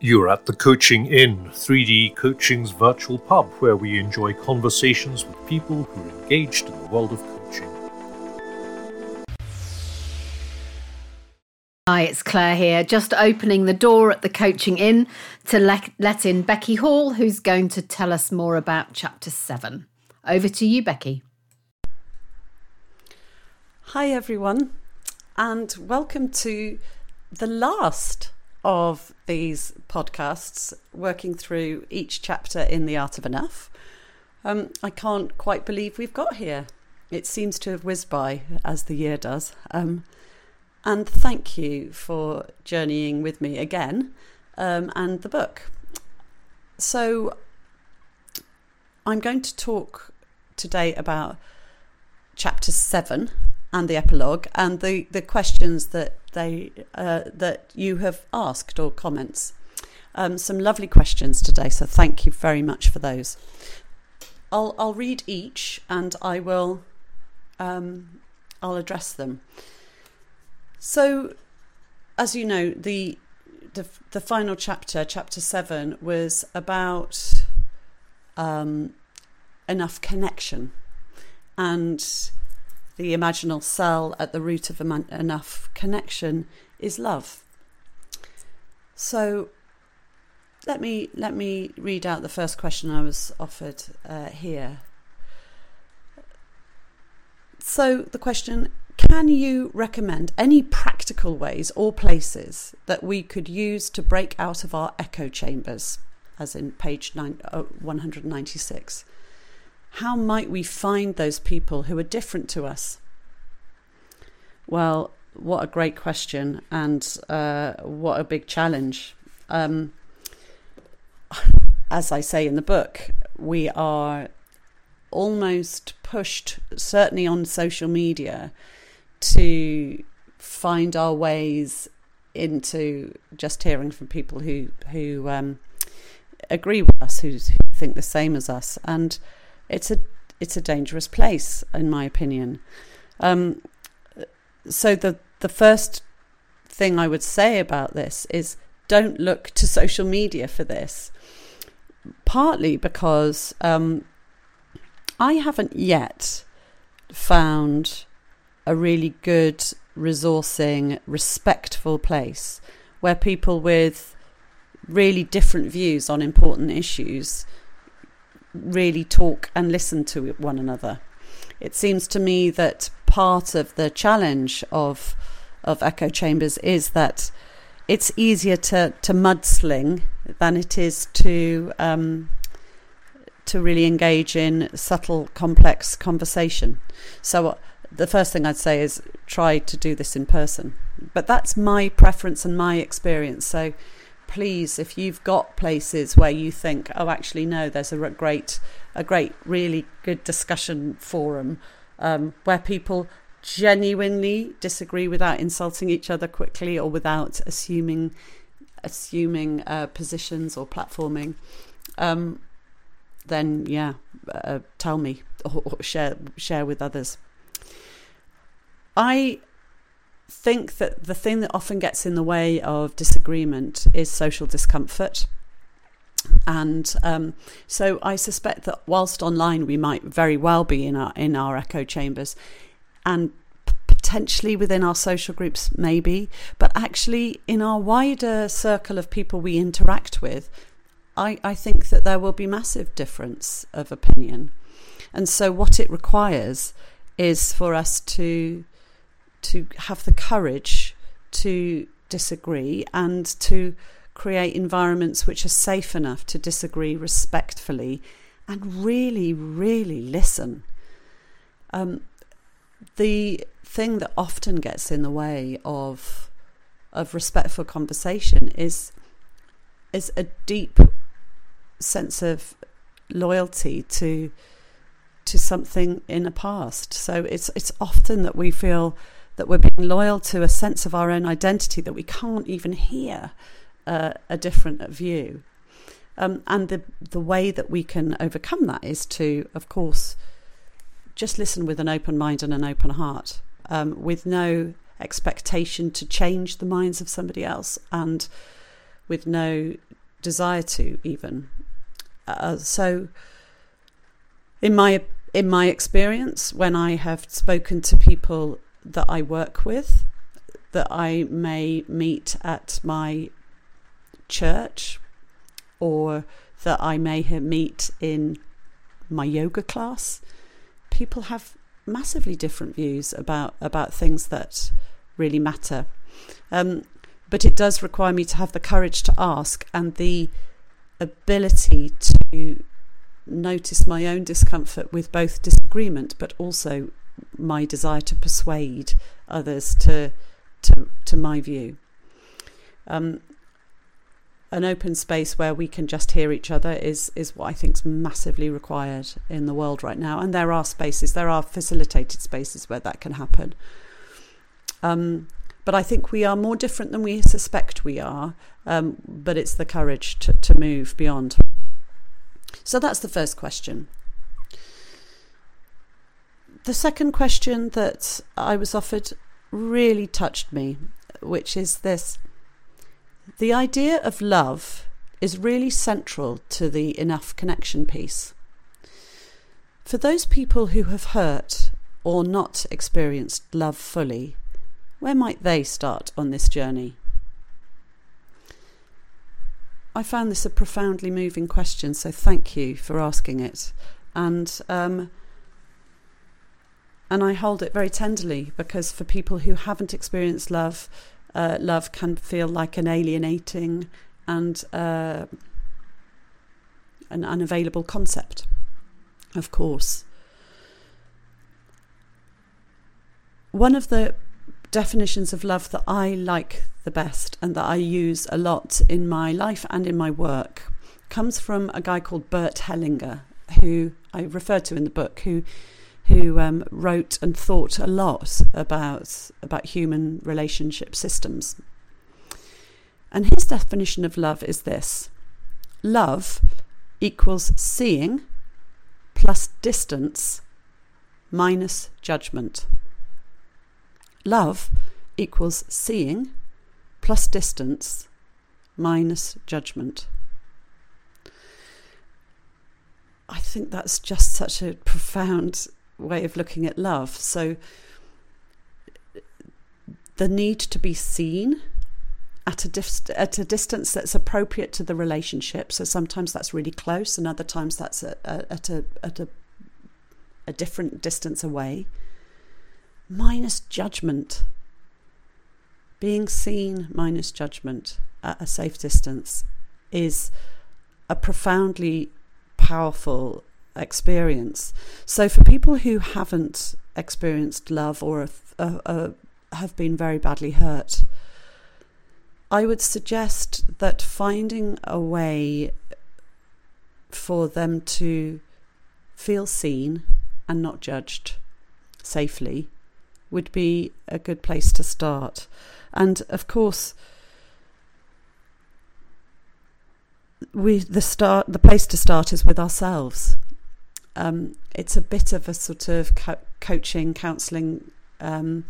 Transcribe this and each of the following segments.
You're at the Coaching Inn, 3D Coaching's virtual pub, where we enjoy conversations with people who are engaged in the world of coaching. Hi, it's Claire here, just opening the door at the Coaching Inn to let, let in Becky Hall, who's going to tell us more about Chapter 7. Over to you, Becky. Hi, everyone, and welcome to the last of these podcasts, working through each chapter in The Art of Enough. Um, I can't quite believe we've got here. It seems to have whizzed by as the year does. Um, and thank you for journeying with me again um, and the book. So, I'm going to talk today about chapter seven and the epilogue and the, the questions that they uh, that you have asked or comments. Um, some lovely questions today, so thank you very much for those. I'll I'll read each and I will um, I'll address them. So, as you know, the the, the final chapter, chapter seven, was about um, enough connection and the imaginal cell at the root of enough connection is love. So let me let me read out the first question I was offered uh, here. So the question can you recommend any practical ways or places that we could use to break out of our echo chambers, as in page nine, uh, 196? How might we find those people who are different to us? Well, what a great question, and uh, what a big challenge. Um, as I say in the book, we are almost pushed, certainly on social media, to find our ways into just hearing from people who who um, agree with us, who, who think the same as us, and it's a it's a dangerous place, in my opinion. Um, so the the first thing I would say about this is don't look to social media for this. Partly because um, I haven't yet found a really good, resourcing, respectful place where people with really different views on important issues really talk and listen to one another. It seems to me that part of the challenge of of echo chambers is that it's easier to to mudsling than it is to um, to really engage in subtle, complex conversation. So uh, the first thing I'd say is try to do this in person. But that's my preference and my experience. So please, if you've got places where you think, oh, actually, no, there's a great, a great, really good discussion forum um, where people genuinely disagree without insulting each other quickly or without assuming assuming uh, positions or platforming, um, then yeah, uh, tell me or, or share share with others. I think that the thing that often gets in the way of disagreement is social discomfort. And um, so I suspect that whilst online we might very well be in our in our echo chambers, and potentially within our social groups maybe, but actually in our wider circle of people we interact with, I, I think that there will be massive difference of opinion. And so what it requires is for us to to have the courage to disagree and to create environments which are safe enough to disagree respectfully and really, really listen. Um, the thing that often gets in the way of of respectful conversation is is a deep sense of loyalty to to something in the past. So it's it's often that we feel that we're being loyal to a sense of our own identity that we can't even hear uh, a different view. Um, and the the way that we can overcome that is to, of course, just listen with an open mind and an open heart, um, with no expectation to change the minds of somebody else, and with no desire to even. Uh, so, in my in my experience, when I have spoken to people that I work with, that I may meet at my church, or that I may meet in my yoga class, people have massively different views about about things that really matter. Um, but it does require me to have the courage to ask and the ability to notice my own discomfort with both disagreement but also my desire to persuade others to to to my view. Um, an open space where we can just hear each other is is what I think is massively required in the world right now. And there are spaces, there are facilitated spaces where that can happen. Um, but I think we are more different than we suspect we are. Um, but it's the courage to, to move beyond. So that's the first question. The second question that I was offered really touched me, which is this the idea of love is really central to the enough connection piece. For those people who have hurt or not experienced love fully, where might they start on this journey? I found this a profoundly moving question, so thank you for asking it. And um, and I hold it very tenderly because for people who haven't experienced love, uh, love can feel like an alienating and uh, an unavailable concept, of course. One of the definitions of love that I like the best and that I use a lot in my life and in my work comes from a guy called Bert Hellinger, who I refer to in the book, who who um, wrote and thought a lot about about human relationship systems. And his definition of love is this: love equals seeing plus distance minus judgment. Love equals seeing plus distance minus judgment. I think that's just such a profound way of looking at love. So the need to be seen at a at a distance that's appropriate to the relationship. So sometimes that's really close, and other times that's a, a, at a at a a different distance away. Minus judgment. Being seen minus judgment at a safe distance is a profoundly powerful experience. So, for people who haven't experienced love or uh, uh, have been very badly hurt, I would suggest that finding a way for them to feel seen and not judged safely would be a good place to start. And of course, we the start the place to start is with ourselves um, it's a bit of a sort of co- coaching, counselling um,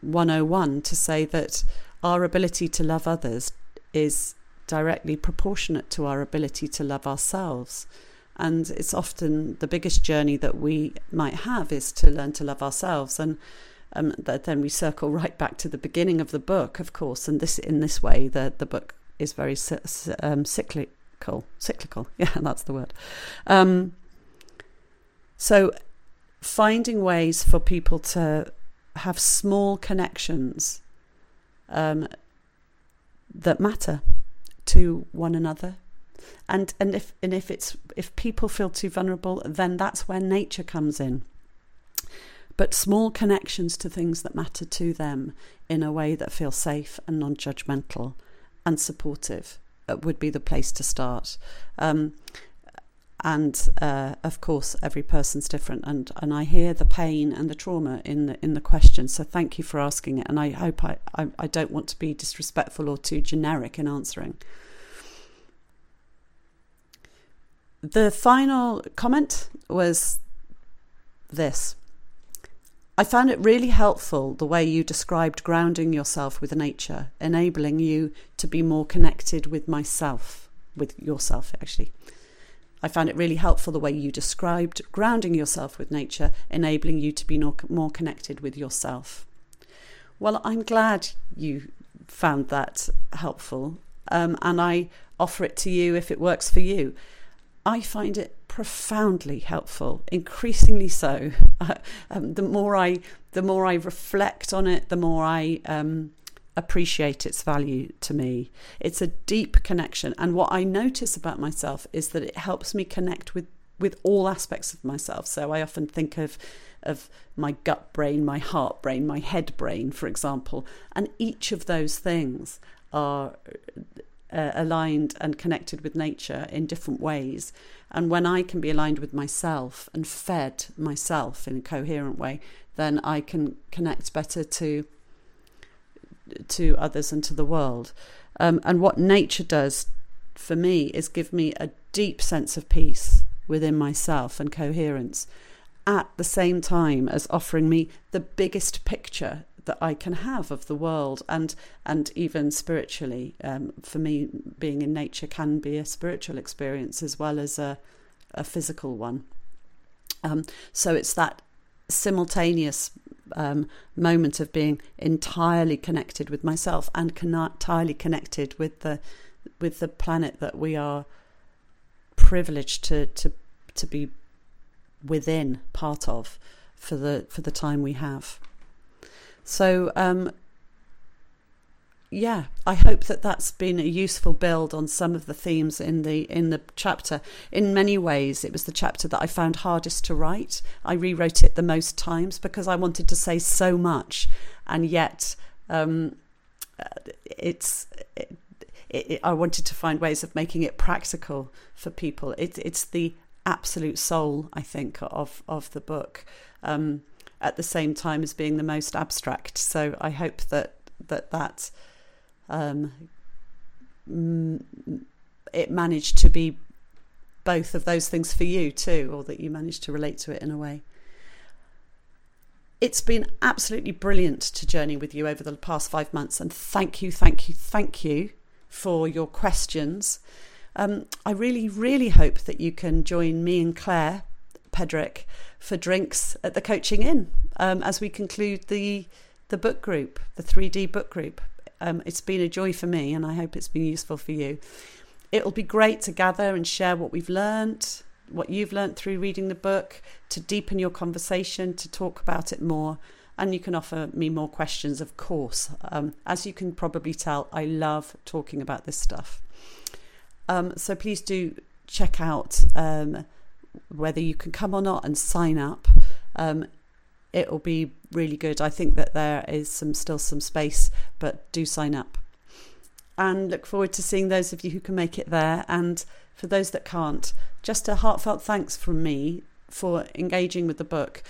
101 to say that our ability to love others is directly proportionate to our ability to love ourselves. And it's often the biggest journey that we might have is to learn to love ourselves. And um, then we circle right back to the beginning of the book, of course. And this, in this way, the the book is very um, cyclical. Cyclical, yeah, that's the word. Um, so, finding ways for people to have small connections um, that matter to one another. And and if and if it's if people feel too vulnerable, then that's where nature comes in. But small connections to things that matter to them in a way that feels safe and non-judgmental and supportive uh, would be the place to start. Um, and uh, of course every person's different and and I hear the pain and the trauma in the in the question so thank you for asking it and I hope I, I, I don't want to be disrespectful or too generic in answering the final comment was this I found it really helpful the way you described grounding yourself with nature, enabling you to be more connected with myself, with yourself, actually. I found it really helpful the way you described grounding yourself with nature, enabling you to be more connected with yourself. Well, I'm glad you found that helpful, um, and I offer it to you if it works for you. I find it profoundly helpful, increasingly so. um, the more I, the more I reflect on it, the more I um, appreciate its value to me. It's a deep connection, and what I notice about myself is that it helps me connect with with all aspects of myself. So I often think of of my gut brain, my heart brain, my head brain, for example, and each of those things are uh, aligned and connected with nature in different ways. And when I can be aligned with myself and fed myself in a coherent way, then I can connect better to to others and to the world. Um, and what nature does for me is give me a deep sense of peace within myself and coherence at the same time as offering me the biggest picture that I can have of the world and and even spiritually. Um, for me, being in nature can be a spiritual experience as well as a a physical one. Um, so it's that simultaneous um, moment of being entirely connected with myself and con- entirely connected with the with the planet that we are privileged to to to be within part of for the for the time we have. So, um, yeah, I hope that that's been a useful build on some of the themes in the in the chapter. In many ways, it was the chapter that I found hardest to write. I rewrote it the most times because I wanted to say so much, and yet um, it's. It, it, I wanted to find ways of making it practical for people. It, it's the absolute soul, I think, of of the book. Um, at the same time as being the most abstract. So I hope that that that um, it managed to be both of those things for you too, or that you managed to relate to it in a way. It's been absolutely brilliant to journey with you over the past five months, and thank you, thank you, thank you for your questions. Um, I really, really hope that you can join me and Claire Pedrick for drinks at the Coaching Inn um, as we conclude the the book group, the 3D book group. Um, it's been a joy for me, and I hope it's been useful for you. It'll be great to gather and share what we've learnt, what you've learnt through reading the book, to deepen your conversation, to talk about it more. And you can offer me more questions, of course. Um, as you can probably tell, I love talking about this stuff. Um, so please do check out um, whether you can come or not and sign up. It'll be really good. I think that there is some still some space, but do sign up. And look forward to seeing those of you who can make it there. And for those that can't, just a heartfelt thanks from me for engaging with the book.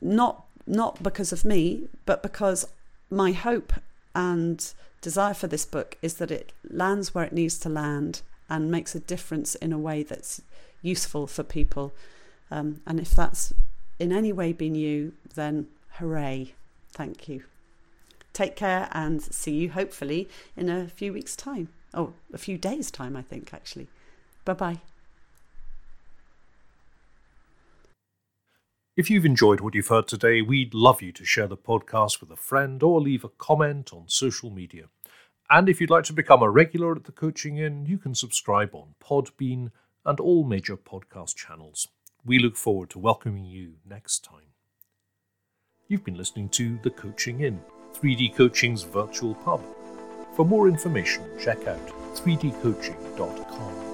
Not not because of me, but because my hope and desire for this book is that it lands where it needs to land and makes a difference in a way that's useful for people. Um, and if that's in any way been you, then hooray. Thank you. Take care and see you hopefully in a few weeks' time. Oh, a few days' time, I think, actually. Bye bye. If you've enjoyed what you've heard today, we'd love you to share the podcast with a friend or leave a comment on social media. And if you'd like to become a regular at the Coaching Inn, you can subscribe on Podbean and all major podcast channels. We look forward to welcoming you next time. You've been listening to The Coaching Inn, 3D Coaching's virtual pub. For more information, check out 3dcoaching.com.